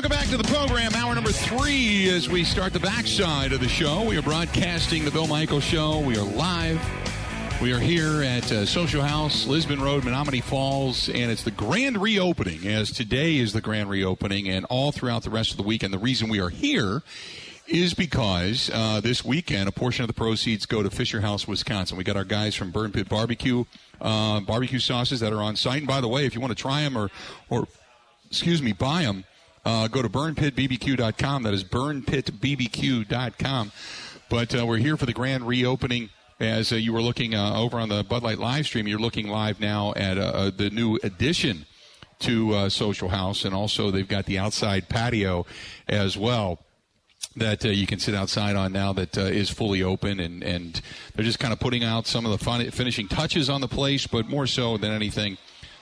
Welcome back to the program, hour number three, as we start the backside of the show. We are broadcasting the Bill Michaels Show. We are live. We are here at uh, Social House, Lisbon Road, Menomonee Falls, and it's the grand reopening, as today is the grand reopening, and all throughout the rest of the week. And the reason we are here is because uh, this weekend a portion of the proceeds go to Fisher House, Wisconsin. We got our guys from Burn Pit Barbecue, uh, barbecue sauces that are on site. And by the way, if you want to try them or, or excuse me, buy them, uh, go to burnpitbbq.com. That is burnpitbbq.com. But uh, we're here for the grand reopening. As uh, you were looking uh, over on the Bud Light live stream, you're looking live now at uh, uh, the new addition to Social House, and also they've got the outside patio as well that uh, you can sit outside on now that uh, is fully open and, and they're just kind of putting out some of the finishing touches on the place but more so than anything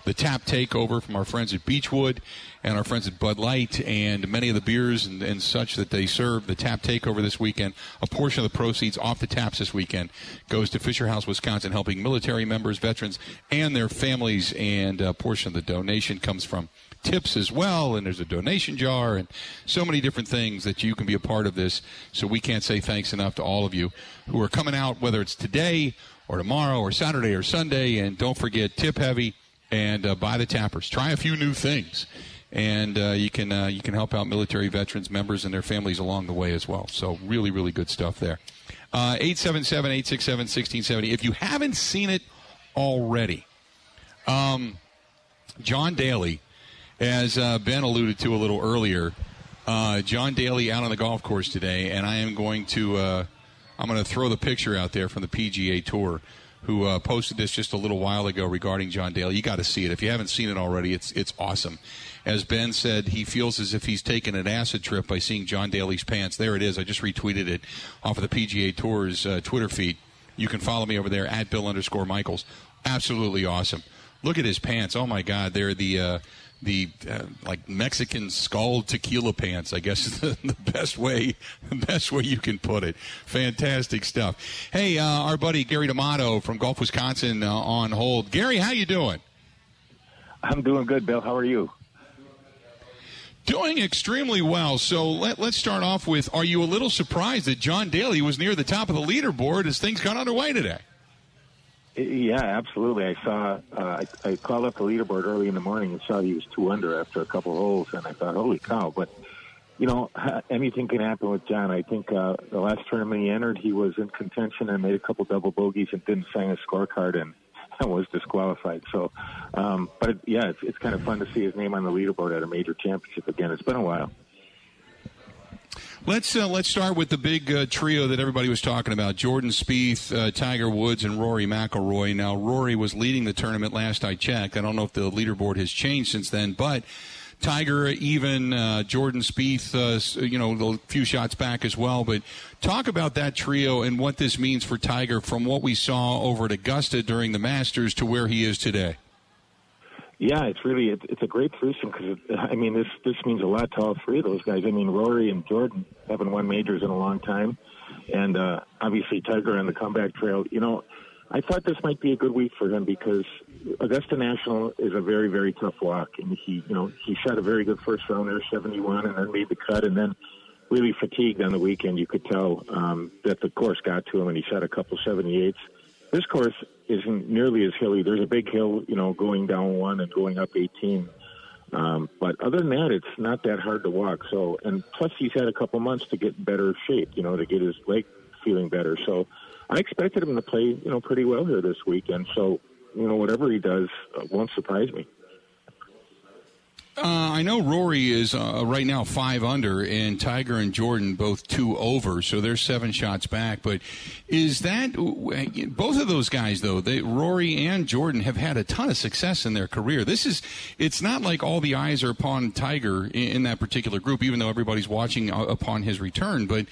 the tap takeover from our friends at Beechwood and our friends at Bud Light and many of the beers and, and, such that they serve. The tap takeover this weekend, a portion of the proceeds off the taps this weekend goes to Fisher House, Wisconsin, helping military members, veterans, and their families. And a portion of the donation comes from tips as well, and there's a donation jar, and so many different things that you can be a part of this. So we can't say thanks enough to all of you who are coming out, whether it's today or tomorrow or Saturday or Sunday. And don't forget, tip heavy and uh, buy the tappers. Try a few new things, and uh, you can uh, you can help out military veterans, members, and their families along the way as well. So really, really good stuff there. Uh, eight seven seven eight six seven sixteen seventy. If you haven't seen it already, um, John Daly, as uh, Ben alluded to a little earlier, uh, John Daly out on the golf course today, and I am going to I'm going to throw the picture out there from the PGA Tour who uh, posted this just a little while ago regarding John Daly. You got to see it if you haven't seen it already. It's it's awesome. As Ben said, he feels as if he's taken an acid trip by seeing John Daly's pants. There it is. I just retweeted it off of the PGA Tour's uh, Twitter feed. You can follow me over there at Bill underscore Michaels. Absolutely awesome. Look at his pants. Oh my God, they're the uh, the uh, like Mexican skull tequila pants. I guess is the, the, best way the best way you can put it. Fantastic stuff. Hey, uh, our buddy Gary D'Amato from Golf, Wisconsin, uh, on hold. Gary, how you doing? I'm doing good, Bill. How are you? Doing extremely well. So let, us start off with: Are you a little surprised that John Daly was near the top of the leaderboard as things got underway today? Yeah, absolutely. I saw. Uh, I, I called up the leaderboard early in the morning and saw he was two under after a couple of holes, and I thought, "Holy cow!" But you know, anything can happen with John. I think uh, the last tournament he entered, he was in contention and made a couple double bogeys and didn't sign his scorecard and was disqualified. So, um, but it, yeah, it's, it's kind of fun to see his name on the leaderboard at a major championship again. It's been a while. Let's uh, let's start with the big uh, trio that everybody was talking about: Jordan Spieth, uh, Tiger Woods, and Rory McIlroy. Now, Rory was leading the tournament last I checked. I don't know if the leaderboard has changed since then, but Tiger, even uh, Jordan Spieth, uh, you know, a few shots back as well. But talk about that trio and what this means for Tiger from what we saw over at Augusta during the Masters to where he is today. Yeah, it's really it, it's a great threesome because I mean this this means a lot to all three of those guys. I mean Rory and Jordan haven't won majors in a long time, and uh, obviously Tiger on the comeback trail. You know, I thought this might be a good week for him because Augusta National is a very very tough walk, and he you know he shot a very good first round there, seventy one, and then made the cut, and then really fatigued on the weekend. You could tell um, that the course got to him, and he shot a couple seventy eights. This course isn't nearly as hilly. There's a big hill, you know, going down one and going up 18. Um, but other than that, it's not that hard to walk. So, and plus he's had a couple months to get better shape, you know, to get his leg feeling better. So, I expected him to play, you know, pretty well here this weekend. So, you know, whatever he does uh, won't surprise me. Uh, I know Rory is uh, right now five under, and Tiger and Jordan both two over, so they're seven shots back. But is that both of those guys though? They, Rory and Jordan have had a ton of success in their career. This is it's not like all the eyes are upon Tiger in, in that particular group, even though everybody's watching uh, upon his return. But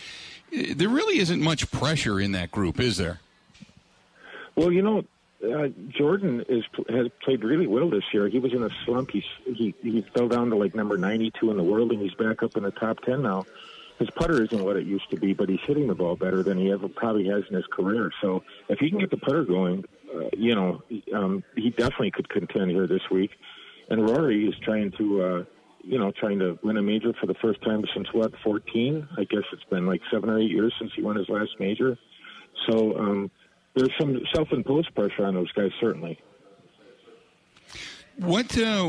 uh, there really isn't much pressure in that group, is there? Well, you know, uh, Jordan is has played really well this year. He was in a slump. He's, he he fell down to like number 92 in the world, and he's back up in the top 10 now. His putter isn't what it used to be, but he's hitting the ball better than he ever probably has in his career. So if he can get the putter going, uh, you know, um, he definitely could contend here this week. And Rory is trying to, uh, you know, trying to win a major for the first time since what, 14? I guess it's been like seven or eight years since he won his last major. So um, there's some self-imposed pressure on those guys, certainly. What? Uh,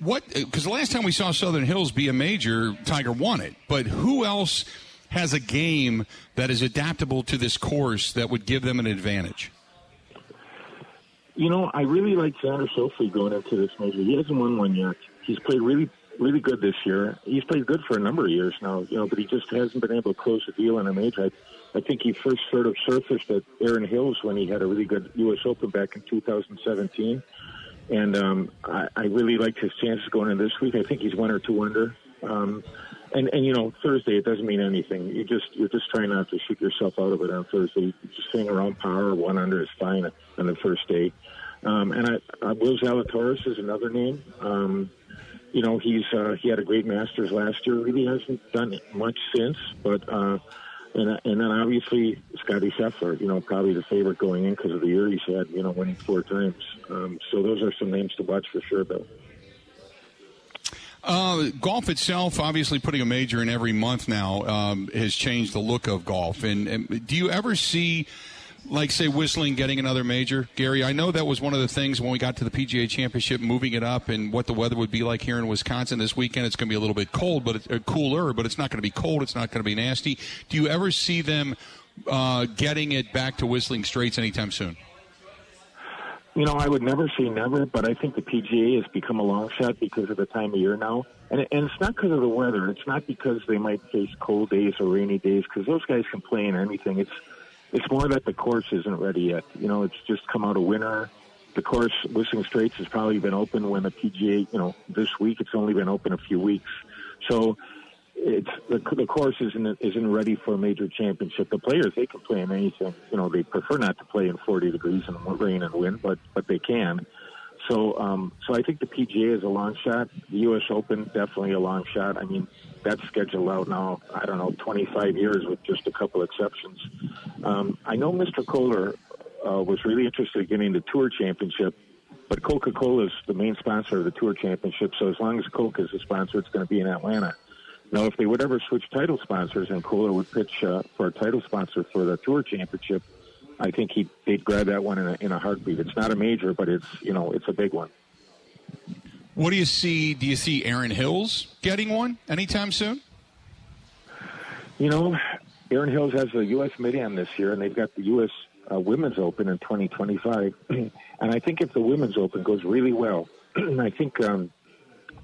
what? Because the last time we saw Southern Hills be a major, Tiger won it. But who else has a game that is adaptable to this course that would give them an advantage? You know, I really like Xander Schauffele going into this major. He hasn't won one yet. He's played really, really good this year. He's played good for a number of years now, you know, but he just hasn't been able to close the deal in a major. I, I think he first sort of surfaced at Erin Hills when he had a really good U.S. Open back in 2017. And um, I, I really liked his chances going in this week. I think he's one or two under. Um, and and you know Thursday it doesn't mean anything. You just you're just trying not to shoot yourself out of it on Thursday. Just hang around par one under is fine on the first day. Um, and I, uh, Will Zalatoris is another name. Um, you know he's uh, he had a great Masters last year. Really hasn't done much since, but. Uh, and, and then obviously Scotty Scheffler, you know, probably the favorite going in because of the year he's had, you know, winning four times. Um, so those are some names to watch for sure, Bill. Uh, golf itself, obviously, putting a major in every month now um, has changed the look of golf. And, and, do you ever see, like, say, Whistling getting another major, Gary? I know that was one of the things when we got to the PGA Championship, moving it up, and what the weather would be like here in Wisconsin this weekend. It's going to be a little bit cold, but it's, uh, cooler, but it's not going to be cold. It's not going to be nasty. Do you ever see them uh, getting it back to Whistling Straits anytime soon? You know, I would never say never, but I think the PGA has become a long shot because of the time of year now. And, and it's not because of the weather. It's not because they might face cold days or rainy days, because those guys can play in anything. It's it's more that the course isn't ready yet. You know, it's just come out of winter. The course, Whistling Straits, has probably been open when the PGA, you know, this week. It's only been open a few weeks. So it's the, the course isn't isn't ready for a major championship. The players they can play in anything. You know, they prefer not to play in 40 degrees and rain and wind, but but they can. So um, so I think the PGA is a long shot. The U.S. Open definitely a long shot. I mean, that's scheduled out now. I don't know, 25 years with just a couple exceptions. Um, I know Mr. Kohler uh, was really interested in getting the Tour Championship. But Coca-Cola is the main sponsor of the Tour Championship, so as long as Coke is the sponsor, it's going to be in Atlanta. Now, if they would ever switch title sponsors and Kohler would pitch uh, for a title sponsor for the Tour Championship, I think he they'd grab that one in a, in a heartbeat. It's not a major, but it's you know it's a big one. What do you see? Do you see Erin Hills getting one anytime soon? You know, Erin Hills has the U.S. Mid-Am this year, and they've got the U.S. Uh, Women's Open in 2025. and I think if the Women's Open goes really well, I think um,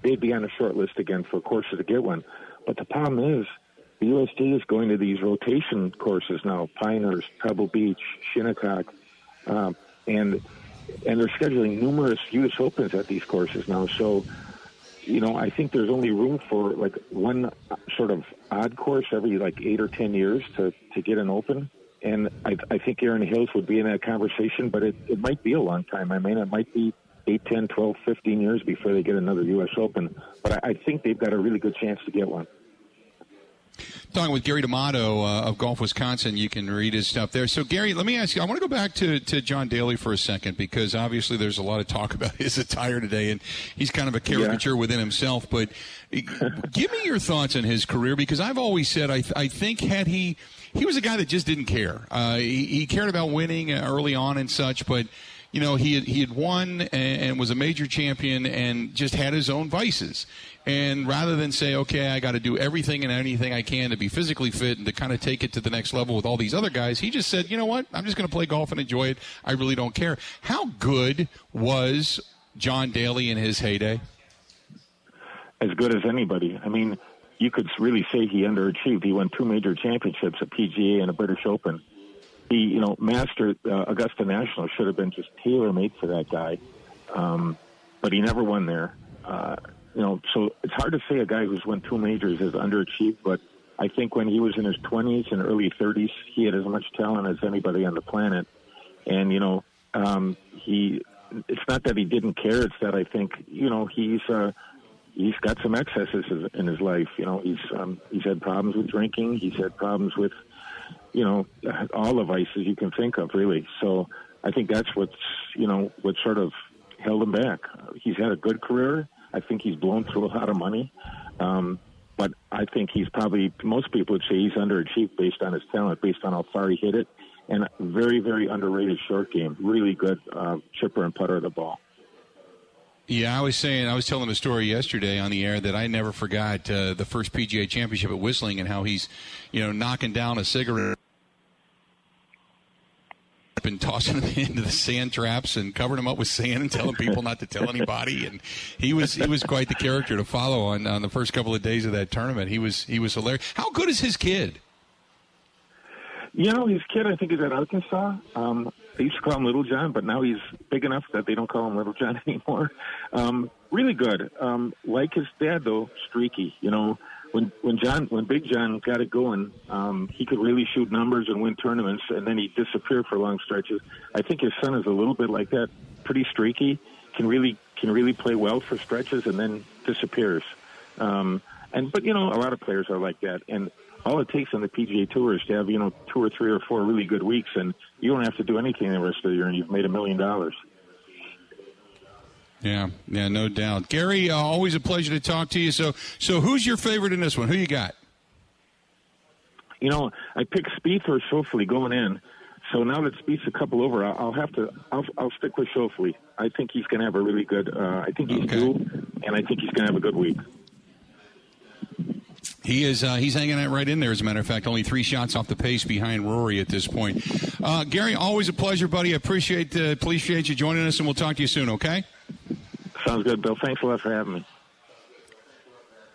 they'd be on a short list again for courses to get one. But the problem is, the USGA is going to these rotation courses now: Pinehurst, Pebble Beach, Shinnecock, um, and and they're scheduling numerous U.S. Opens at these courses now. So, you know, I think there's only room for like one sort of odd course every like eight or ten years to to get an Open. And I, I think Erin Hills would be in that conversation, but it, it might be a long time. I mean, it might be 8, 10, 12, 15 years before they get another U.S. Open. But I, I think they've got a really good chance to get one. Talking with Gary D'Amato uh, of Golf Wisconsin, you can read his stuff there. So, Gary, let me ask you. I want to go back to, to John Daly for a second because obviously there's a lot of talk about his attire today, and he's kind of a caricature yeah. within himself. But give me your thoughts on his career because I've always said I, I think had he he was a guy that just didn't care. Uh, he, he cared about winning early on and such, but you know, he had, he had won and, and was a major champion and just had his own vices. And rather than say, okay, I got to do everything and anything I can to be physically fit and to kind of take it to the next level with all these other guys, he just said, you know what? I'm just going to play golf and enjoy it. I really don't care. How good was John Daly in his heyday? As good as anybody. I mean, you could really say he underachieved. He won two major championships, a PGA and a British Open He, you know Master uh, Augusta National should have been just tailor made for that guy, um, but he never won there. Uh, you know, so it's hard to say a guy who's won two majors is underachieved. But I think when he was in his 20s and early 30s, he had as much talent as anybody on the planet. And you know, um, he it's not that he didn't care; it's that I think you know he's. Uh, he's got some excesses in his life. You know, he's um, he's had problems with drinking. He's had problems with you know, all the vices you can think of, really. So I think that's what's, you know, what sort of held him back. He's had a good career, I think he's blown through a lot of money. Um, but I think he's probably most people would say he's underachieved based on his talent, based on how far he hit it, and very, very underrated short game. Really good uh, chipper and putter of the ball. Yeah, I was saying, I was telling a story yesterday on the air that I never forgot uh, the first PGA Championship at Whistling and how he's, you know, knocking down a cigarette and tossing them into the sand traps and covering them up with sand and telling people not to tell anybody. And he was he was quite the character to follow on on the first couple of days of that tournament. He was he was hilarious. How good is his kid? You know, his kid, I think, is at Arkansas. Um, they used to call him Little John, but now he's big enough that they don't call him Little John anymore. Um, really good. Um, like his dad, though, streaky. You know, when when John when Big John got it going, um, he could really shoot numbers and win tournaments, and then he disappeared for long stretches. I think his son is a little bit like that, pretty streaky. Can really can really play well for stretches and then disappears. Um, and but you know a lot of players are like that, and all it takes on the PGA Tour is to have you know two or three or four really good weeks, and you don't have to do anything the rest of the year, and you've made a million dollars. Yeah, yeah, no doubt. Gary, uh, always a pleasure to talk to you. So, so who's your favorite in this one? Who you got? You know, I picked Spieth or Schauffele going in. So now that Spieth's a couple over, I'll, have to. I'll, I'll stick with Schauffele. I think he's going to have a really good. Uh, I think he's okay. due, and I think he's going to have a good week. He is uh, he's hanging out right in there. As a matter of fact, only three shots off the pace behind Rory at this point. Uh, Gary, always a pleasure, buddy. I appreciate uh, appreciate you joining us, and we'll talk to you soon. Okay. Sounds good, Bill. Thanks a lot for having me.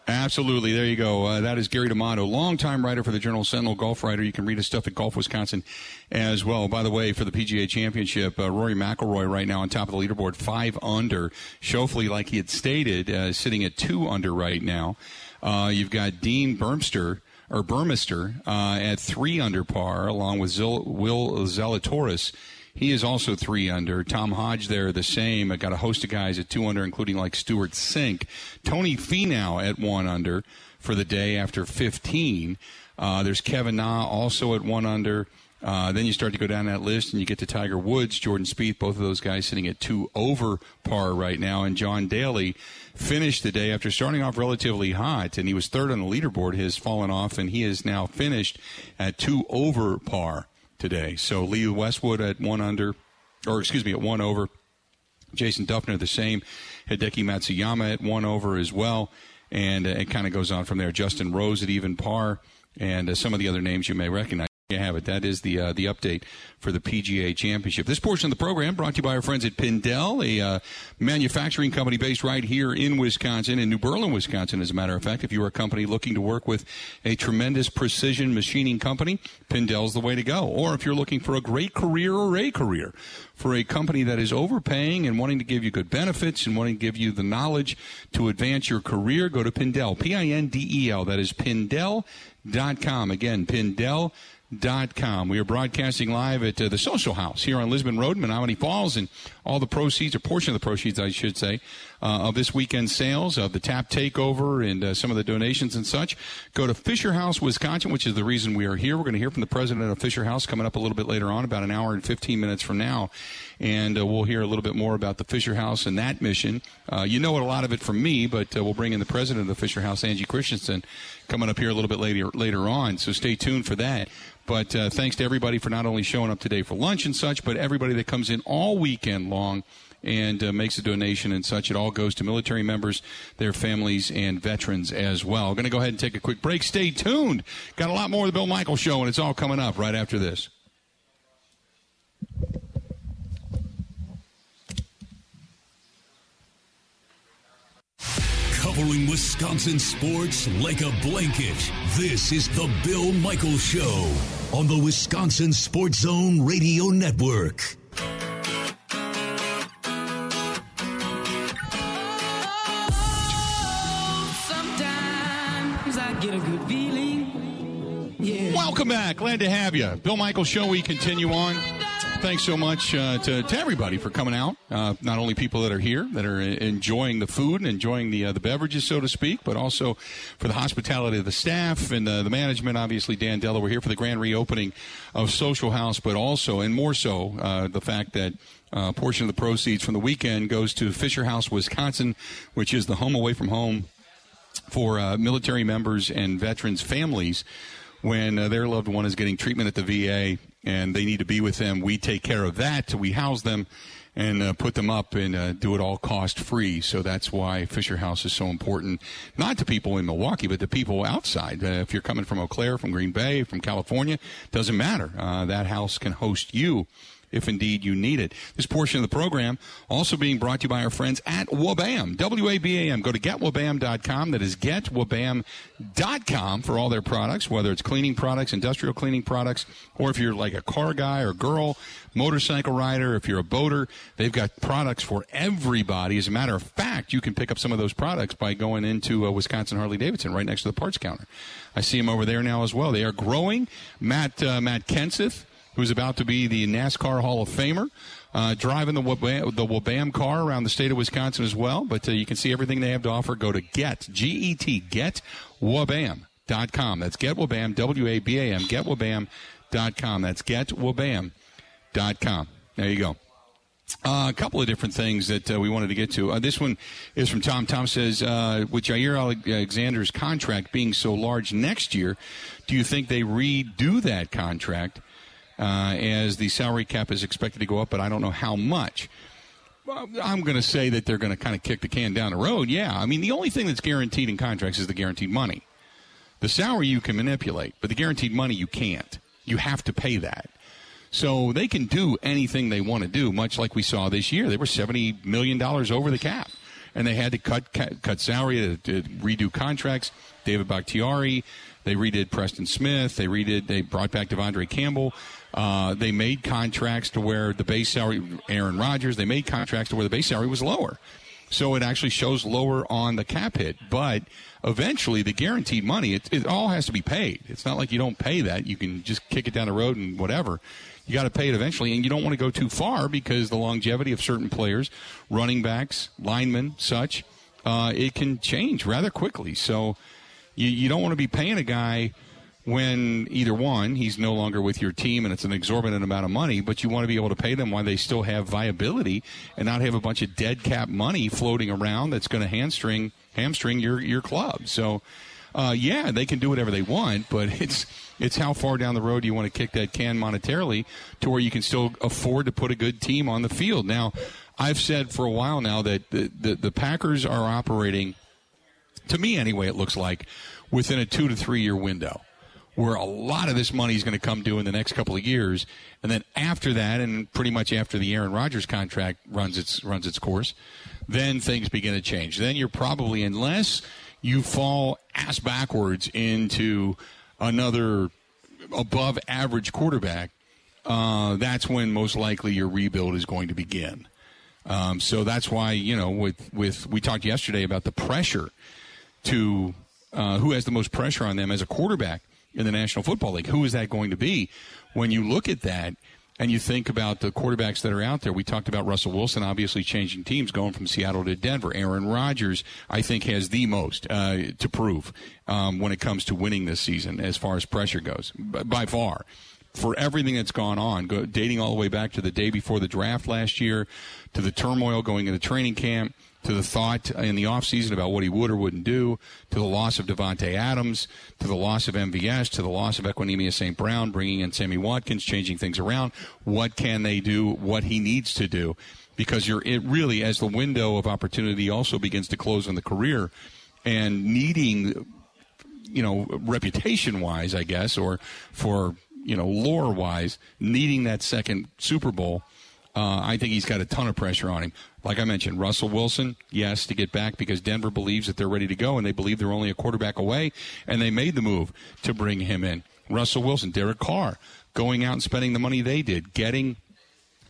Absolutely. There you go. Uh, that is Gary D'Amato, longtime writer for the Journal Sentinel, golf writer. You can read his stuff at Golf Wisconsin as well. By the way, for the PGA Championship, uh, Rory McIlroy right now on top of the leaderboard, five under. Schauffele, like he had stated, uh, sitting at two under right now. Uh, you've got Dean Burmster or Burmester uh, at three under par, along with Zil- Will Zalatoris he is also three under. Tom Hodge there the same. I got a host of guys at two under, including like Stewart Cink. Tony Finau at one under for the day after 15. Uh, there's Kevin Na also at one under. Uh, then you start to go down that list and you get to Tiger Woods, Jordan Spieth, both of those guys sitting at two over par right now. And John Daly finished the day after starting off relatively hot, and he was third on the leaderboard. Has fallen off, and he is now finished at two over par today. So Lee Westwood at one under, or excuse me, at one over. Jason Dufner the same. Hideki Matsuyama at one over as well. And uh, it kind of goes on from there. Justin Rose at even par, and uh, some of the other names you may recognize. You have it. That is the uh, the update for the PGA Championship. This portion of the program brought to you by our friends at Pindel, a uh, manufacturing company based right here in Wisconsin, in New Berlin, Wisconsin. As a matter of fact, if you're a company looking to work with a tremendous precision machining company, Pindel's the way to go. Or if you're looking for a great career or a career for a company that is overpaying and wanting to give you good benefits and wanting to give you the knowledge to advance your career, go to Pindel, P-I-N-D-E-L. That is Pindel.com. Again, Pindel Dot com. We are broadcasting live at uh, the Social House here on Lisbon Road, Menomonee Falls, and all the proceeds, or portion of the proceeds, I should say, uh, of this weekend sales, of the tap takeover, and uh, some of the donations and such, go to Fisher House, Wisconsin, which is the reason we are here. We're going to hear from the president of Fisher House coming up a little bit later on, about an hour and 15 minutes from now, and uh, we'll hear a little bit more about the Fisher House and that mission. Uh, you know a lot of it from me, but uh, we'll bring in the president of the Fisher House, Angie Christensen, coming up here a little bit later later on. So stay tuned for that. But uh, thanks to everybody for not only showing up today for lunch and such, but everybody that comes in all weekend long and uh, makes a donation and such. It all goes to military members, their families, and veterans as well. Going to go ahead and take a quick break. Stay tuned. Got a lot more of the Bill Michaels Show, and it's all coming up right after this. Covering Wisconsin sports like a blanket. This is the Bill Michaels Show on the Wisconsin Sports Zone Radio Network. Welcome back. Glad to have you. Bill Michaels Show, we continue on. Thanks so much uh, to, to everybody for coming out. Uh, not only people that are here that are enjoying the food and enjoying the uh, the beverages, so to speak, but also for the hospitality of the staff and uh, the management. Obviously, Dan Della, we're here for the grand reopening of Social House, but also and more so uh, the fact that uh, a portion of the proceeds from the weekend goes to Fisher House, Wisconsin, which is the home away from home for military members and veterans families when uh, their loved one is getting treatment at the VA and they need to be with them. We take care of that. We house them and uh, put them up and uh, do it all cost free. So that's why Fisher House is so important, not to people in Milwaukee, but to people outside. Uh, if you're coming from Eau Claire, from Green Bay, from California, doesn't matter. Uh, that house can host you if indeed you need it. This portion of the program also being brought to you by our friends at Wabam, W-A-B-A-M. Go to getwabam.com. That is getwabam.com for all their products, whether it's cleaning products, industrial cleaning products, or if you're like a car guy or girl, motorcycle rider, if you're a boater, they've got products for everybody. As a matter of fact, you can pick up some of those products by going into uh, Wisconsin Harley Davidson right next to the parts counter. I see them over there now as well. They are growing. Matt, uh, Matt Kenseth, who's about to be the NASCAR Hall of Famer. Uh, driving the Wabam, the Wabam car around the state of Wisconsin as well. But uh, you can see everything they have to offer. Go to get, G-E-T, getwabam.com. That's getwabam, W-A-B-A-M, getwabam.com. That's getwabam.com. There you go. Uh, a couple of different things that uh, we wanted to get to. Uh, this one is from Tom. Tom says, uh, with Jaire Alexander's contract being so large next year, do you think they redo that contract uh, as the salary cap is expected to go up, but I don't know how much. I'm going to say that they're going to kind of kick the can down the road. Yeah, I mean the only thing that's guaranteed in contracts is the guaranteed money. The salary you can manipulate, but the guaranteed money you can't. You have to pay that. So they can do anything they want to do, much like we saw this year. They were $70 million over the cap, and they had to cut cut, cut salary, to, to redo contracts. David Bakhtiari, they redid Preston Smith, they redid, they brought back De'Vondre Campbell. Uh, they made contracts to where the base salary, Aaron Rodgers, they made contracts to where the base salary was lower. So it actually shows lower on the cap hit. But eventually, the guaranteed money, it, it all has to be paid. It's not like you don't pay that. You can just kick it down the road and whatever. You got to pay it eventually, and you don't want to go too far because the longevity of certain players, running backs, linemen, such, uh, it can change rather quickly. So you, you don't want to be paying a guy – when either one, he's no longer with your team and it's an exorbitant amount of money, but you want to be able to pay them while they still have viability and not have a bunch of dead cap money floating around that's going to hamstring hamstring your your club. So, uh, yeah, they can do whatever they want, but it's it's how far down the road you want to kick that can monetarily to where you can still afford to put a good team on the field. Now, I've said for a while now that the, the, the Packers are operating, to me anyway, it looks like within a two to three year window where a lot of this money is going to come due in the next couple of years, and then after that, and pretty much after the Aaron Rodgers contract runs its runs its course, then things begin to change. Then you're probably, unless you fall ass backwards into another above average quarterback, uh, that's when most likely your rebuild is going to begin. Um, so that's why you know with with we talked yesterday about the pressure to uh, who has the most pressure on them as a quarterback in the National Football League. Who is that going to be? When you look at that and you think about the quarterbacks that are out there, we talked about Russell Wilson obviously changing teams, going from Seattle to Denver. Aaron Rodgers, I think, has the most uh, to prove um, when it comes to winning this season as far as pressure goes, by far for everything that's gone on, go, dating all the way back to the day before the draft last year, to the turmoil going into training camp, to the thought in the offseason about what he would or wouldn't do, to the loss of Davante Adams, to the loss of MVS, to the loss of Equanimeous St. Brown, bringing in Sammy Watkins, changing things around. What can they do? What he needs to do? Because you're it really, as the window of opportunity also begins to close in the career and needing, you know, reputation wise, I guess, or for, you know, lore wise, needing that second Super Bowl – uh, I think he's got a ton of pressure on him. Like I mentioned, Russell Wilson, yes, to get back because Denver believes that they're ready to go and they believe they're only a quarterback away, and they made the move to bring him in. Russell Wilson, Derek Carr, going out and spending the money they did, getting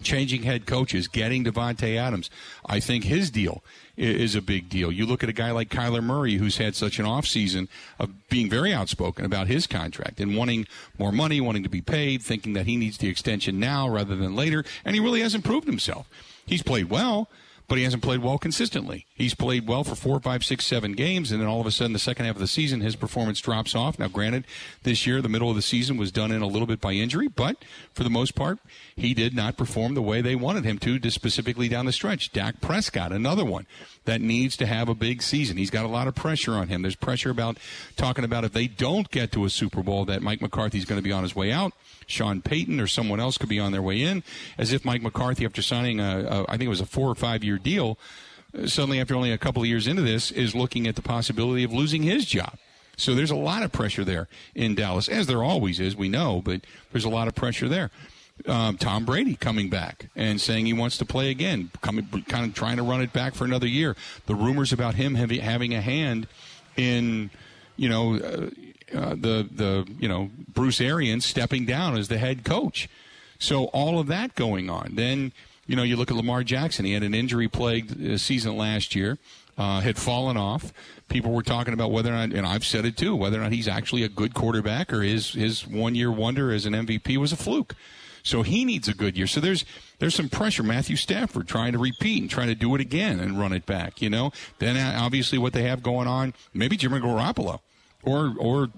changing head coaches, getting Davante Adams. I think his deal is a big deal. You look at a guy like Kyler Murray, who's had such an offseason of being very outspoken about his contract and wanting more money, wanting to be paid, thinking that he needs the extension now rather than later, and he really hasn't proved himself. He's played well but he hasn't played well consistently. He's played well for four, five, six, seven games, and then all of a sudden, the second half of the season, his performance drops off. Now, granted, this year, the middle of the season was done in a little bit by injury, but for the most part, he did not perform the way they wanted him to, specifically down the stretch. Dak Prescott, another one that needs to have a big season. He's got a lot of pressure on him. There's pressure about talking about if they don't get to a Super Bowl, that Mike McCarthy's going to be on his way out. Sean Payton or someone else could be on their way in, as if Mike McCarthy, after signing a, a I think it was a four or five year deal, suddenly after only a couple of years into this, is looking at the possibility of losing his job. So there's a lot of pressure there in Dallas, as there always is, we know, but there's a lot of pressure there. Um, Tom Brady coming back and saying he wants to play again, coming, kind of trying to run it back for another year. The rumors about him having a hand in, you know, uh, uh, the the you know Bruce Arians stepping down as the head coach. So all of that going on. Then you know you look at Lamar Jackson. He had an injury plagued uh, season last year. Uh, had fallen off. People were talking about whether or not, and I've said it too, whether or not he's actually a good quarterback or his his one year wonder as an MVP was a fluke. So he needs a good year. So there's there's some pressure. Matthew Stafford trying to repeat and trying to do it again and run it back. You know. Then uh, obviously what they have going on, maybe Jimmy Garoppolo or or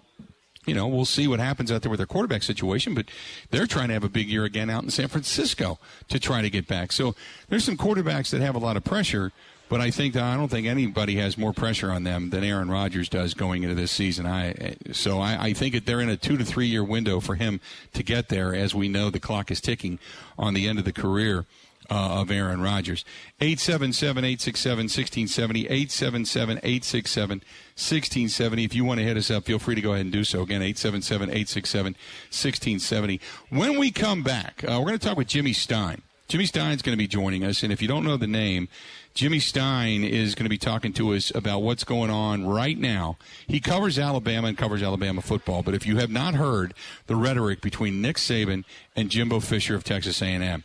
you know, we'll see what happens out there with their quarterback situation, but they're trying to have a big year again out in San Francisco to try to get back. So there's some quarterbacks that have a lot of pressure, but I think I don't think anybody has more pressure on them than Aaron Rodgers does going into this season. I so I, I think that they're in a two to three year window for him to get there, as we know the clock is ticking on the end of the career uh, of Aaron Rodgers. 877 867 1670. 877 867 1670. If you want to hit us up, feel free to go ahead and do so. Again, 877 867 1670. When we come back, uh, we're going to talk with Jimmy Stein. Jimmy Stein's going to be joining us. And if you don't know the name, Jimmy Stein is going to be talking to us about what's going on right now. He covers Alabama and covers Alabama football. But if you have not heard the rhetoric between Nick Saban and Jimbo Fisher of Texas A&M,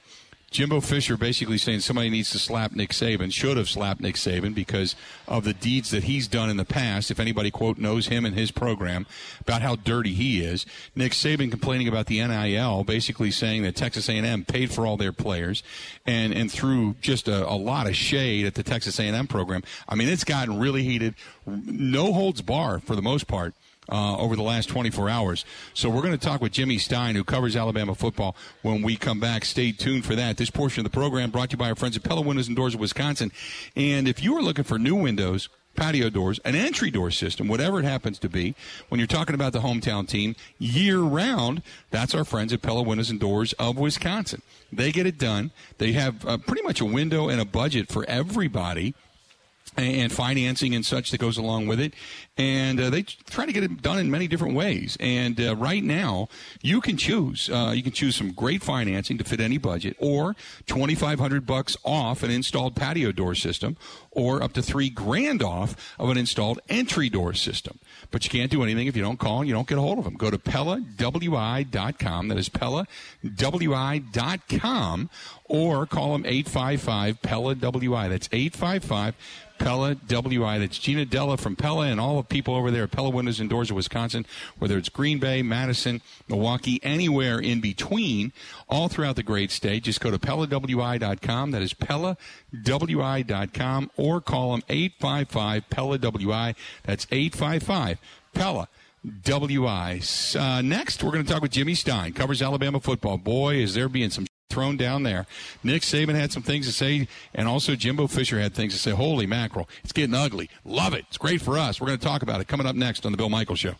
Jimbo Fisher basically saying somebody needs to slap Nick Saban, should have slapped Nick Saban because of the deeds that he's done in the past. If anybody, quote, knows him and his program, about how dirty he is. Nick Saban complaining about the NIL, basically saying that Texas A&M paid for all their players and, and threw just a, a lot of shade at the Texas A&M program. I mean, it's gotten really heated. No holds bar for the most part uh, over the last 24 hours. So we're going to talk with Jimmy Stein, who covers Alabama football, when we come back. Stay tuned for that. This portion of the program brought to you by our friends at Pella Windows and Doors of Wisconsin. And if you are looking for new windows, patio doors, an entry door system, whatever it happens to be, when you're talking about the hometown team year round, that's our friends at Pella Windows and Doors of Wisconsin. They get it done. They have uh, pretty much a window and a budget for everybody and financing and such that goes along with it. And uh, they try to get it done in many different ways. And uh, right now, you can choose. Uh, you can choose some great financing to fit any budget, or twenty five hundred bucks off an installed patio door system, or up to three grand off of an installed entry door system. But you can't do anything if you don't call and you don't get a hold of them. Go to PellaWI.com. That is PellaWI.com, or call them 855 Pella WI. That's 855 Pella WI. That's Gina Della from Pella and all the people over there at Pella Windows and Doors of Wisconsin, whether it's Green Bay, Madison, Milwaukee, anywhere in between, all throughout the great state. Just go to PellaWI.com. That is PellaWI.com or call them 855 Pella WI. That's 855 Pella. WI. Uh, next, we're going to talk with Jimmy Stein, covers Alabama football. Boy, is there being some thrown down there. Nick Saban had some things to say, and also Jimbo Fisher had things to say. Holy mackerel. It's getting ugly. Love it. It's great for us. We're going to talk about it coming up next on The Bill Michaels Show.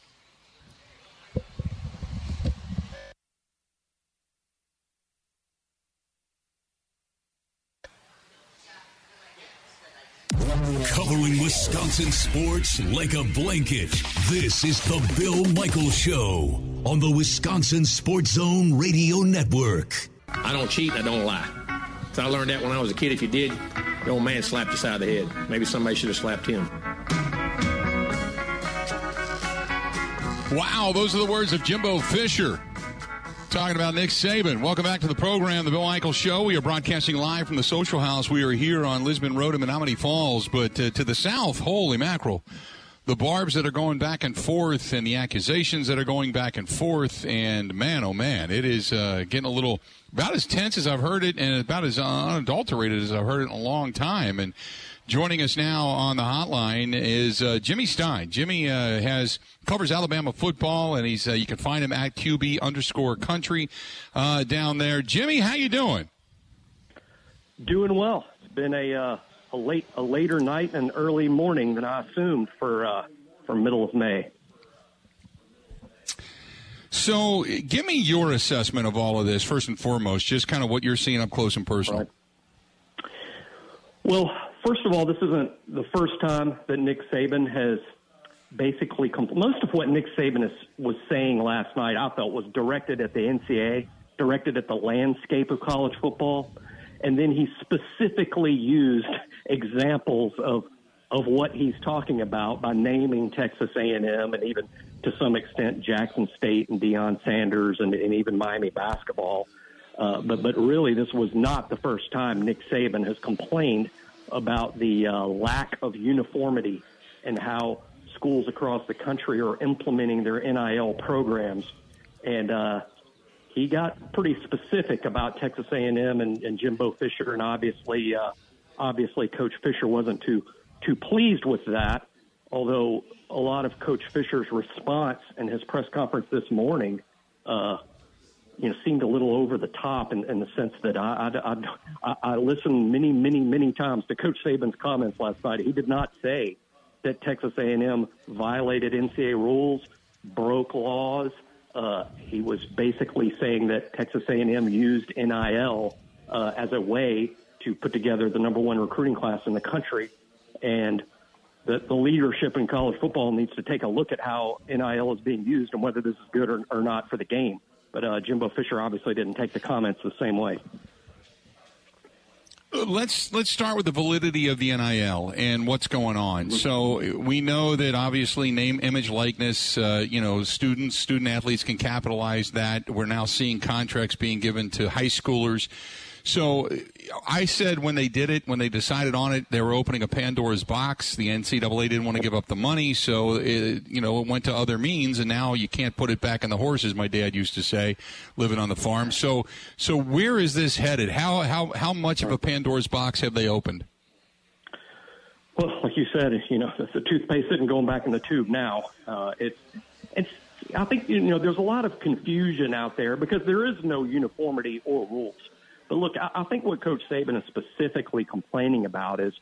Covering Wisconsin sports like a blanket. This is the Bill Michaels Show on the Wisconsin Sports Zone Radio Network. I don't cheat and I don't lie. So I learned that when I was a kid. If you did, the old man slapped you side of the head. Maybe somebody should have slapped him. Wow, those are the words of Jimbo Fisher Talking about Nick Saban. Welcome back to the program, The Bill Michaels Show. We are broadcasting live from the Social House. We are here on Lisbon Road in Menomonee Falls, but uh, to the south, holy mackerel. The barbs that are going back and forth and the accusations that are going back and forth. And man, oh man, it is uh, getting a little about as tense as I've heard it and about as unadulterated as I've heard it in a long time. And Joining us now on the hotline is uh, Jimmy Stein. Jimmy uh, has covers Alabama football, and he's uh, you can find him at QB underscore country uh, down there. Jimmy, how you doing? Doing well. It's been a uh, a late a later night and early morning than I assumed for uh, for middle of May. So, give me your assessment of all of this first and foremost. Just kind of what you're seeing up close and personal. Right. Well, first of all, this isn't the first time that Nick Saban has basically compl- most of what Nick Saban is, was saying last night. I felt was directed at the NCAA, directed at the landscape of college football, and then he specifically used examples of of what he's talking about by naming Texas A&M and even to some extent Jackson State and Deion Sanders and, and even Miami basketball. Uh, but but really, this was not the first time Nick Saban has complained about the uh, lack of uniformity and how schools across the country are implementing their NIL programs. And uh, he got pretty specific about Texas A&M and, and Jimbo Fisher, and obviously, uh, obviously, Coach Fisher wasn't too too pleased with that. Although a lot of Coach Fisher's response in his press conference this morning uh, you know, seemed a little over the top in, in the sense that I, I, I, I listened many, many, many times to Coach Saban's comments last night. He did not say that Texas A&M violated NCAA rules, broke laws. Uh, he was basically saying that Texas A&M used NIL uh, as a way to put together the number one recruiting class in the country, and that the leadership in college football needs to take a look at how NIL is being used and whether this is good or, or not for the game. But uh, Jimbo Fisher obviously didn't take the comments the same way. Let's let's start with the validity of the NIL and what's going on. So we know that obviously name, image, likeness. Uh, you know, students, student athletes can capitalize that. We're now seeing contracts being given to high schoolers so I said when they did it, when they decided on it, they were opening a Pandora's box. The NCAA didn't want to give up the money, so it, you know it went to other means, and now you can't put it back in the horses. My dad used to say, living on the farm. So, so where is this headed? How how how much of a Pandora's box have they opened? Well, like you said, you know, the toothpaste isn't going back in the tube now. Uh, it's it's I think you know there's a lot of confusion out there because there is no uniformity or rules. But look, I, I think what Coach Saban is specifically complaining about is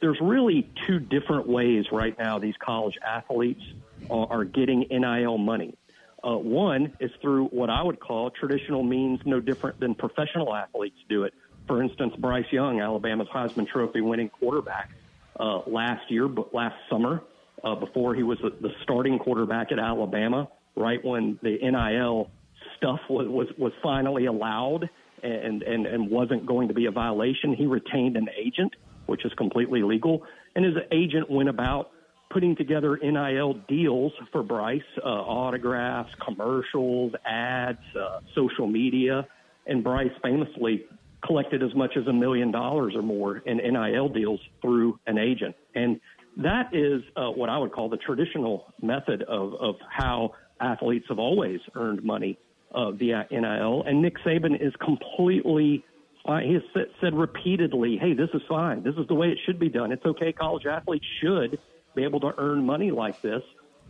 there's really two different ways right now these college athletes are, are getting NIL money. Uh, one is through what I would call traditional means, no different than professional athletes do it. For instance, Bryce Young, Alabama's Heisman Trophy winning quarterback, uh, last year, but last summer, uh, before he was the starting quarterback at Alabama, right when the NIL stuff was, was, was finally allowed and, and, and wasn't going to be a violation. He retained an agent, which is completely legal, and his agent went about putting together NIL deals for Bryce, uh, autographs, commercials, ads, uh, social media, and Bryce famously collected as much as a million dollars or more in NIL deals through an agent. And that is uh, what I would call the traditional method of, of how athletes have always earned money uh, via NIL. And Nick Saban is completely fine. He has said, said repeatedly, hey, this is fine. This is the way it should be done. It's okay. College athletes should be able to earn money like this,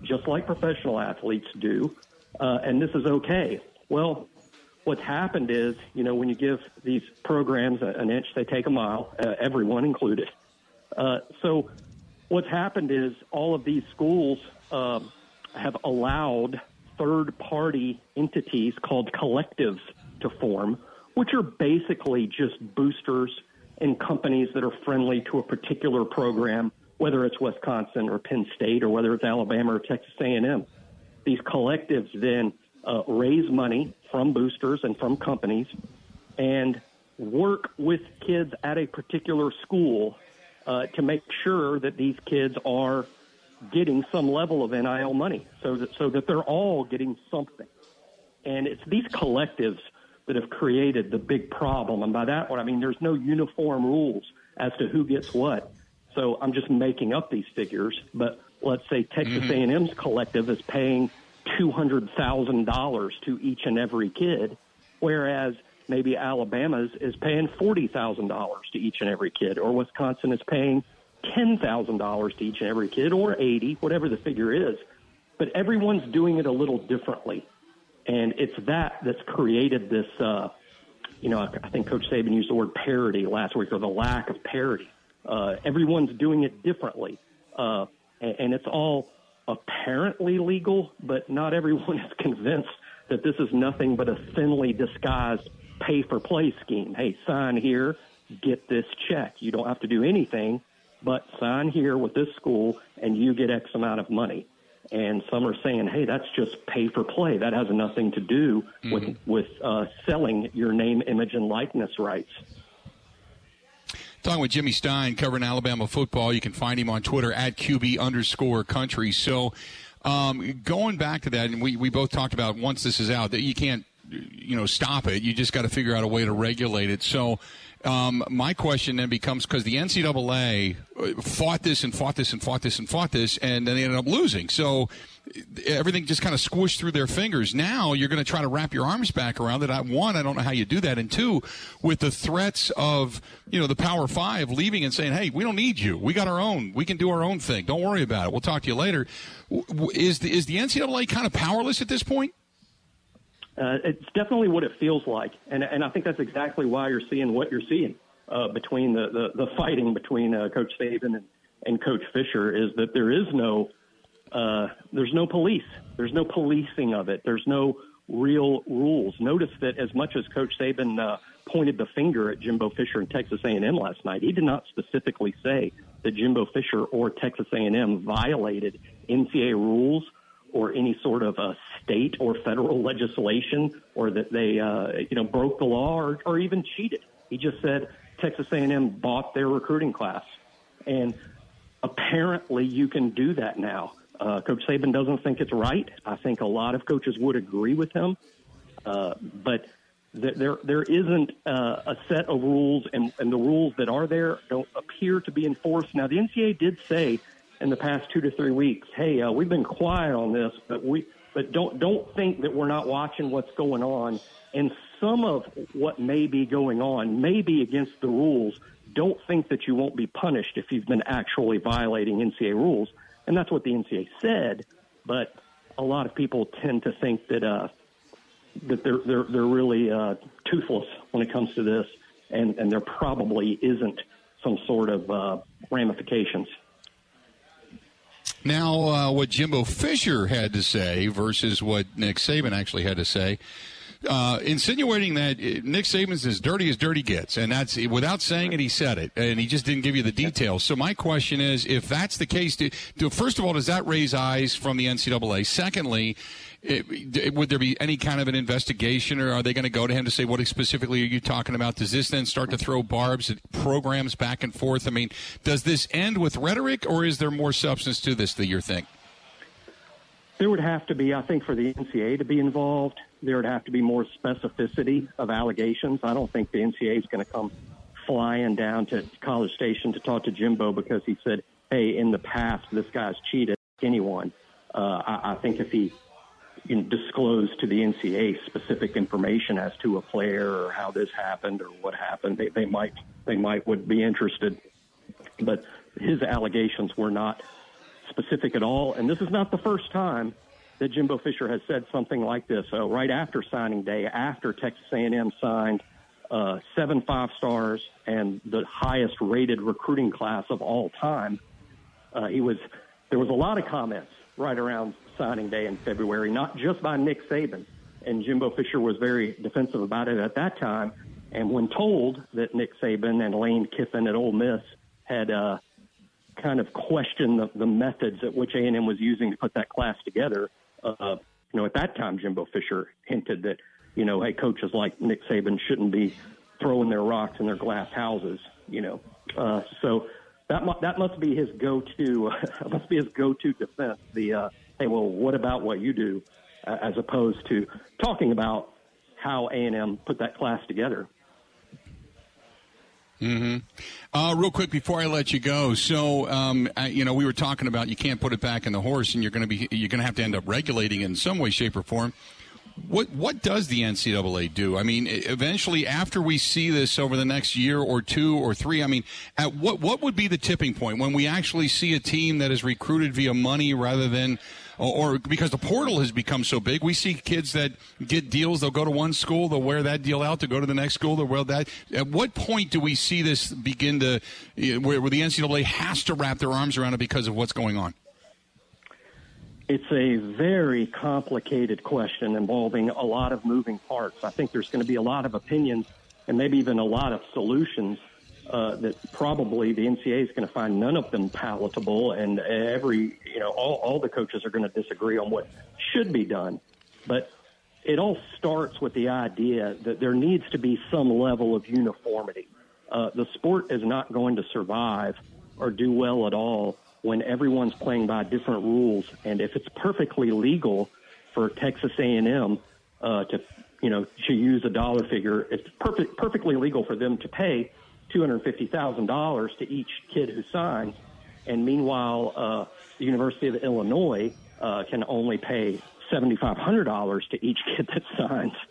just like professional athletes do. Uh, and this is okay. Well, what's happened is, you know, when you give these programs an inch, they take a mile, uh, everyone included. Uh, so what's happened is all of these schools uh, have allowed third party entities called collectives to form, which are basically just boosters and companies that are friendly to a particular program, whether it's Wisconsin or Penn State or whether it's Alabama or Texas A&M. These collectives then uh, raise money from boosters and from companies and work with kids at a particular school uh, to make sure that these kids are getting some level of NIL money so that, so that they're all getting something. And it's these collectives that have created the big problem. And by that, what I mean, there's no uniform rules as to who gets what. So I'm just making up these figures, but let's say Texas mm-hmm. A&M's collective is paying $200,000 to each and every kid, whereas maybe Alabama's is paying $40,000 to each and every kid, or Wisconsin is paying $10,000 to each and every kid, or 80, whatever the figure is. But everyone's doing it a little differently. And it's that that's created this, uh, you know, I think Coach Saban used the word parity last week, or the lack of parity. Uh, everyone's doing it differently. Uh, and, and it's all apparently legal, but not everyone is convinced that this is nothing but a thinly disguised pay for play scheme. Hey, sign here, get this check. You don't have to do anything but sign here with this school and you get X amount of money. And some are saying, hey, that's just pay for play. That has nothing to do mm-hmm. with, with uh, selling your name, image, and likeness rights. Talking with Jimmy Stein, covering Alabama football. You can find him on Twitter at QB underscore country. So, um, going back to that, and we, we both talked about once this is out that you can't, you know, stop it. You just got to figure out a way to regulate it. So, um, my question then becomes because the NCAA fought this and fought this and fought this and fought this, and then they ended up losing. So everything just kind of squished through their fingers. Now you're going to try to wrap your arms back around it. I, one, I don't know how you do that, and two, with the threats of you know the Power Five leaving and saying, "Hey, we don't need you. We got our own. We can do our own thing. Don't worry about it. We'll talk to you later." Is the is the NCAA kind of powerless at this point? Uh, it's definitely what it feels like, and and I think that's exactly why you're seeing what you're seeing uh, between the, the the fighting between uh, Coach Saban and, and Coach Fisher is that there is no uh, there's no police, there's no policing of it, there's no real rules. Notice that as much as Coach Saban uh, pointed the finger at Jimbo Fisher and Texas A&M last night, he did not specifically say that Jimbo Fisher or Texas A&M violated NCAA rules or any sort of a state or federal legislation or that they uh, you know broke the law or, or even cheated. He just said Texas A&M bought their recruiting class, and apparently you can do that now. Uh, Coach Saban doesn't think it's right. I think a lot of coaches would agree with him, uh, but th- there there isn't uh, a set of rules, and, and the rules that are there don't appear to be enforced. Now, the NCAA did say in the past two to three weeks, "Hey, uh, we've been quiet on this, but we but don't don't think that we're not watching what's going on." And some of what may be going on may be against the rules. Don't think that you won't be punished if you've been actually violating NCAA rules, and that's what the NCAA said. But a lot of people tend to think that uh, that they're they're they're really uh, toothless when it comes to this, and and there probably isn't some sort of uh, ramifications. Now, uh, what Jimbo Fisher had to say versus what Nick Saban actually had to say. Uh, insinuating that Nick Saban's as dirty as dirty gets, and that's without saying it. He said it, and he just didn't give you the details. So my question is, if that's the case, do, do, first of all, does that raise eyes from the NCAA? Secondly, it, would there be any kind of an investigation, or are they going to go to him to say what specifically are you talking about? Does this then start to throw barbs at programs back and forth? I mean, does this end with rhetoric, or is there more substance to this that you think? There would have to be, I think, for the NCAA to be involved. There would have to be more specificity of allegations. I don't think the NCAA is going to come flying down to College Station to talk to Jimbo because he said, "Hey, in the past, this guy's cheated anyone." Uh, I, I think if he you know, disclose to the NCAA specific information as to a player or how this happened or what happened, they, they might they might would be interested. But his allegations were not specific at all, and this is not the first time that Jimbo Fisher has said something like this. Uh, right after signing day, after Texas A&M signed uh, seven five stars and the highest rated recruiting class of all time, uh, he was there was a lot of comments right around signing day in February, not just by Nick Saban. And Jimbo Fisher was very defensive about it at that time. And when told that Nick Saban and Lane Kiffin at Ole Miss had uh, kind of questioned the, the methods at which A&M was using to put that class together, uh, you know, at that time Jimbo Fisher hinted that, you know, hey, coaches like Nick Saban shouldn't be throwing their rocks in their glass houses, you know. Uh, so that mu- that must be his go-to. must be his go-to defense. The uh, hey, well, what about what you do? uh, as opposed to talking about how A&M put that class together. Mm-hmm. Uh, real quick before I let you go, so um, I, you know we were talking about you can't put it back in the horse, and you're going to be you're going to have to end up regulating in some way, shape, or form. What what does the NCAA do? I mean, eventually, after we see this over the next year or two or three, I mean, at what what would be the tipping point when we actually see a team that is recruited via money rather than or, or, because the portal has become so big, we see kids that get deals. They'll go to one school, they'll wear that deal out to go to the next school. They'll wear that. At what point do we see this begin to where, where the NCAA has to wrap their arms around it because of what's going on? It's a very complicated question involving a lot of moving parts. I think there's going to be a lot of opinions and maybe even a lot of solutions uh, that probably the NCAA is going to find none of them palatable, and every you know all, all the coaches are going to disagree on what should be done. But it all starts with the idea that there needs to be some level of uniformity. Uh, the sport is not going to survive or do well at all when everyone's playing by different rules. And if it's perfectly legal for Texas A&M uh, to, you know, to use a dollar figure, it's perfect, perfectly legal for them to pay $250,000 to each kid who signs. And meanwhile, uh, the University of Illinois uh, can only pay $7,500 to each kid that signs.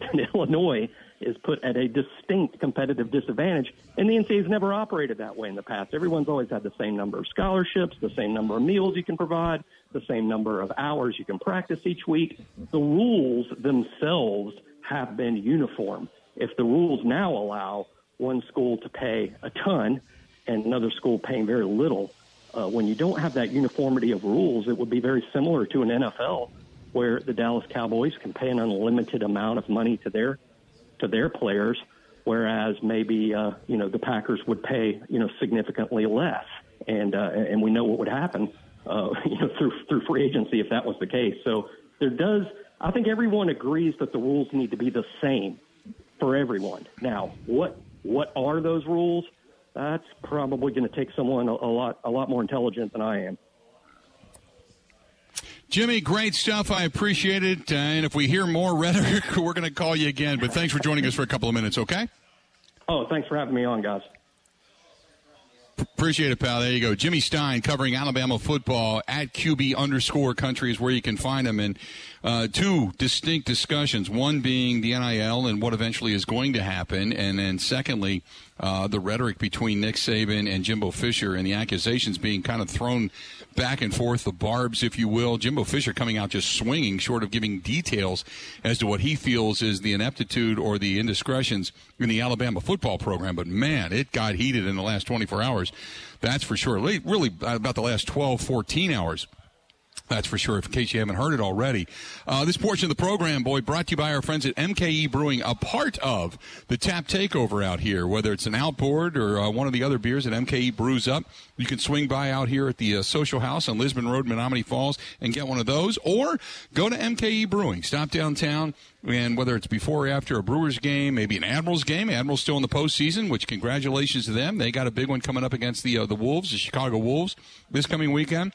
And Illinois is put at a distinct competitive disadvantage. And the NCAA has never operated that way in the past. Everyone's always had the same number of scholarships, the same number of meals you can provide, the same number of hours you can practice each week. The rules themselves have been uniform. If the rules now allow one school to pay a ton and another school paying very little. Uh, when you don't have that uniformity of rules, it would be very similar to an NFL where the Dallas Cowboys can pay an unlimited amount of money to their to their players, whereas maybe uh, you know the Packers would pay you know significantly less, and uh, and we know what would happen uh, you know through through free agency if that was the case. So there does I think everyone agrees that the rules need to be the same for everyone. Now, what what are those rules? That's probably going to take someone a, a lot a lot more intelligent than I am. Jimmy, great stuff. I appreciate it. Uh, and if we hear more rhetoric, we're going to call you again. But thanks for joining us for a couple of minutes, okay? Oh, thanks for having me on, guys. Appreciate it, pal. There you go. Jimmy Stein covering Alabama football at QB underscore country is where you can find him. And uh, two distinct discussions one being the NIL and what eventually is going to happen. And then secondly, uh, the rhetoric between Nick Saban and Jimbo Fisher and the accusations being kind of thrown back and forth, the barbs, if you will. Jimbo Fisher coming out just swinging, short of giving details as to what he feels is the ineptitude or the indiscretions in the Alabama football program. But man, it got heated in the last 24 hours. That's for sure. Really, about the last 12, 14 hours. That's for sure, in case you haven't heard it already. Uh, this portion of the program, boy, brought to you by our friends at MKE Brewing, a part of the tap takeover out here. Whether it's an outboard or uh, one of the other beers that MKE brews up, you can swing by out here at the uh, Social House on Lisbon Road, Menomonee Falls, and get one of those. Or go to MKE Brewing. Stop downtown, and whether it's before or after a Brewers game, maybe an Admirals game. Admirals still in the postseason, which congratulations to them. They got a big one coming up against the uh, the Wolves, the Chicago Wolves, this coming weekend.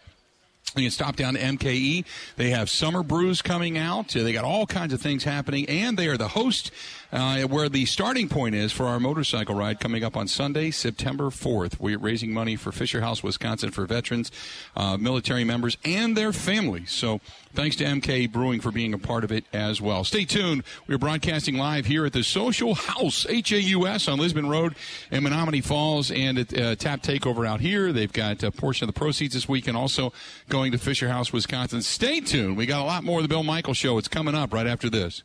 You can stop down to MKE. They have summer brews coming out. They got all kinds of things happening, and they are the host uh, where the starting point is for our motorcycle ride coming up on Sunday, September 4th. We're raising money for Fisher House, Wisconsin for veterans, uh, military members, and their families. So thanks to MK Brewing for being a part of it as well. Stay tuned. We're broadcasting live here at the Social House, H-A-U-S, on Lisbon Road in Menomonee Falls, and at uh, Tap Takeover out here. They've got a portion of the proceeds this week and also going to Fisher House, Wisconsin. Stay tuned. We got a lot more of the Bill Michael Show. It's coming up right after this.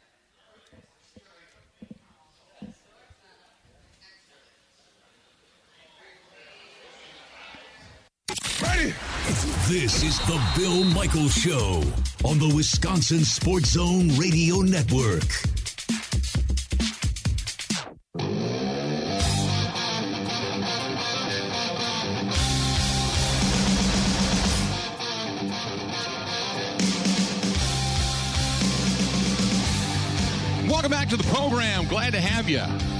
Ready? This is the Bill Michaels Show on the Wisconsin Sports Zone Radio Network. Welcome back to the program. Glad to have you.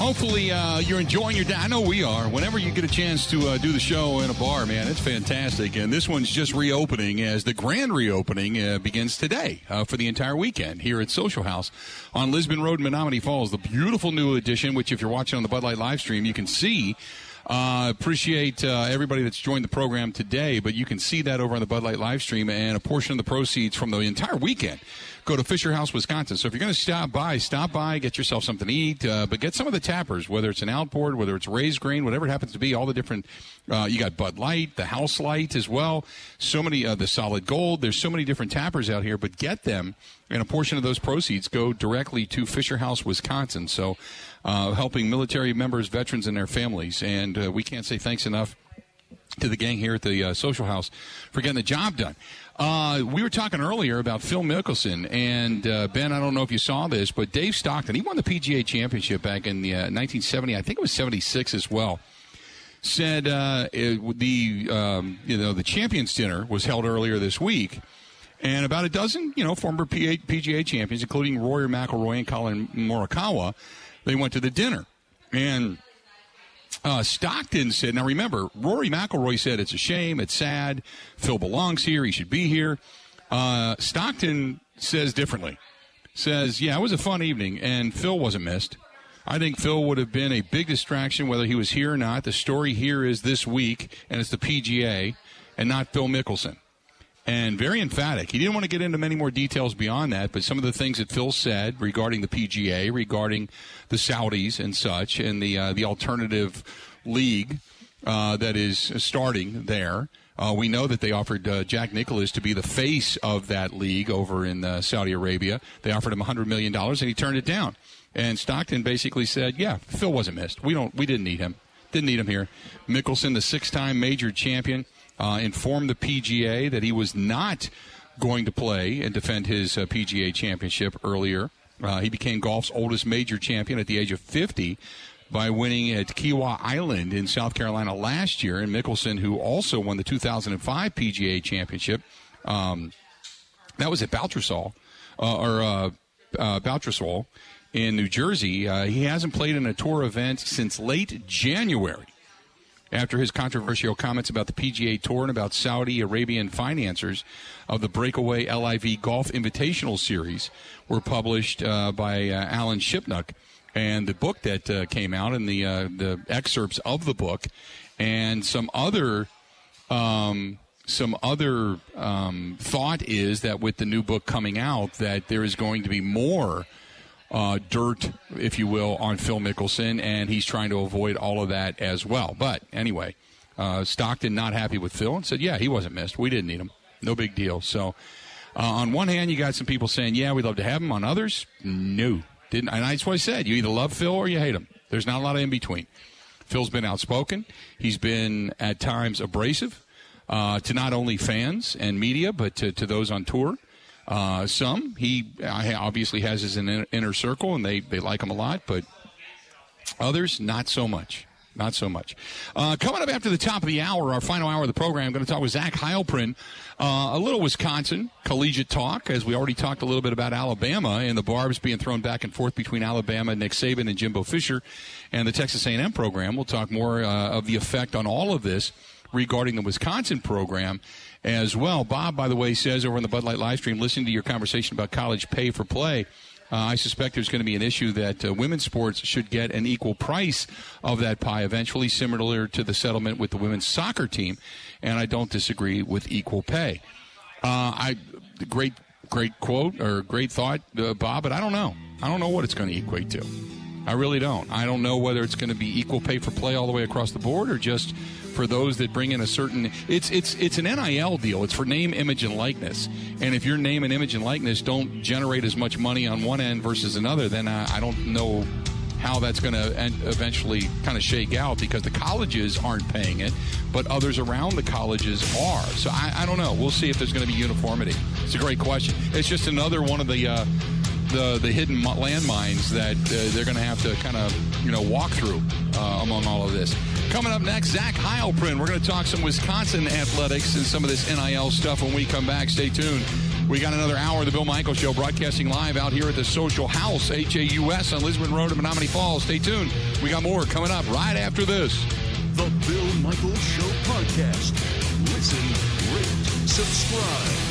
Hopefully, uh, you're enjoying your day. I know we are. Whenever you get a chance to uh, do the show in a bar, man, it's fantastic. And this one's just reopening as the grand reopening uh, begins today uh, for the entire weekend here at Social House on Lisbon Road, Menomonee Falls. The beautiful new addition, which if you're watching on the Bud Light live stream, you can see. Uh, appreciate uh, everybody that's joined the program today, but you can see that over on the Bud Light live stream, and a portion of the proceeds from the entire weekend go to Fisher House, Wisconsin. So if you're going to stop by, stop by, get yourself something to eat, uh, but get some of the tappers, whether it's an outboard, whether it's raised grain, whatever it happens to be, all the different. Uh, you got Bud Light, the House Light as well. So many, uh, the Solid Gold. There's so many different tappers out here, but get them, and a portion of those proceeds go directly to Fisher House, Wisconsin. So uh, helping military members, veterans, and their families. And uh, we can't say thanks enough to the gang here at the uh, Social House for getting the job done. Uh, we were talking earlier about Phil Mickelson, and uh, Ben, I don't know if you saw this, but Dave Stockton, he won the PGA Championship back in the, 1970, uh, I think it was 76 as well. Said uh, it, the um, you know the Champions Dinner was held earlier this week, and about a dozen you know former PGA champions, including Rory McIlroy and Collin Morikawa, they went to the dinner, and uh, Stockton said, now remember, Rory McIlroy said it's a shame, it's sad. Phil belongs here, he should be here. Uh, Stockton says differently. Says, yeah, it was a fun evening, and Phil wasn't missed. I think Phil would have been a big distraction whether he was here or not. The story here is this week, and it's the PGA, and not Phil Mickelson and very emphatic. He didn't want to get into many more details beyond that, but some of the things that Phil said regarding the PGA, regarding the Saudis and such, and the uh, the alternative league uh, that is starting there. Uh, we know that they offered uh, Jack Nicklaus to be the face of that league over in uh, Saudi Arabia. They offered him $100 million, and he turned it down. And Stockton basically said, "Yeah, Phil wasn't missed. We don't. We didn't need him. Didn't need him here." Mickelson, the six-time major champion uh, informed the PGA that he was not going to play and defend his uh, PGA championship earlier. Uh, he became golf's oldest major champion at the age of 50 by winning at Kiawah Island in South Carolina last year. And Mickelson, who also won the 2005 PGA championship, um, that was at Baltusrol, uh, or uh, uh, Baltusrol in New Jersey. He hasn't played in a tour event since late January after his controversial comments about the PGA Tour and about Saudi Arabian financiers of the breakaway LIV Golf Invitational Series were published uh, by uh, Alan Shipnuck. And the book that uh, came out and the uh, the excerpts of the book and some other um, some other um, thought is that with the new book coming out that there is going to be more uh, dirt, if you will, on Phil Mickelson, and he's trying to avoid all of that as well. But anyway, uh, Stockton not happy with Phil and said, "Yeah, he wasn't missed. We didn't need him. No big deal." So, uh, on one hand, you got some people saying, "Yeah, we'd love to have him." On others, no, didn't. And that's what I said. You either love Phil or you hate him. There's not a lot of in between. Phil's been outspoken. He's been at times abrasive uh, to not only fans and media, but to, to those on tour. Uh, some he obviously has his inner circle, and they, they like him a lot, but others not so much. Not so much. Uh, coming up after the top of the hour, our final hour of the program, I'm going to talk with Zach Heilprin. Uh, a little Wisconsin collegiate talk, as we already talked a little bit about Alabama and the barbs being thrown back and forth between Alabama, Nick Saban, and Jimbo Fisher, and the Texas A&M program. We'll talk more uh, of the effect on all of this regarding the Wisconsin program as well. Bob, by the way, says over in the Bud Light live stream, listening to your conversation about college pay for play. Uh, I suspect there's going to be an issue that uh, women's sports should get an equal price of that pie eventually, similar to the settlement with the women's soccer team. And I don't disagree with equal pay. Uh, I great, great quote or great thought, uh, Bob, but I don't know. I don't know what it's going to equate to. I really don't. I don't know whether it's going to be equal pay for play all the way across the board or just for those that bring in a certain it's it's it's an NIL deal. It's for name, image, and likeness. And if your name and image and likeness don't generate as much money on one end versus another, then I, I don't know how that's going to eventually kind of shake out because the colleges aren't paying it, but others around the colleges are. So I, I don't know. We'll see if there's going to be uniformity. It's a great question. It's just another one of the. Uh, the the hidden landmines that uh, they're going to have to kind of you know walk through uh, among all of this. Coming up next, Zach Heilprin. We're going to talk some Wisconsin athletics and some of this NIL stuff when we come back. Stay tuned. We got another hour of the Bill Michael Show broadcasting live out here at the Social House, HAUS, on Lisbon Road in Menomonee Falls. Stay tuned. We got more coming up right after this. The Bill Michael Show Podcast. Listen, rate, subscribe.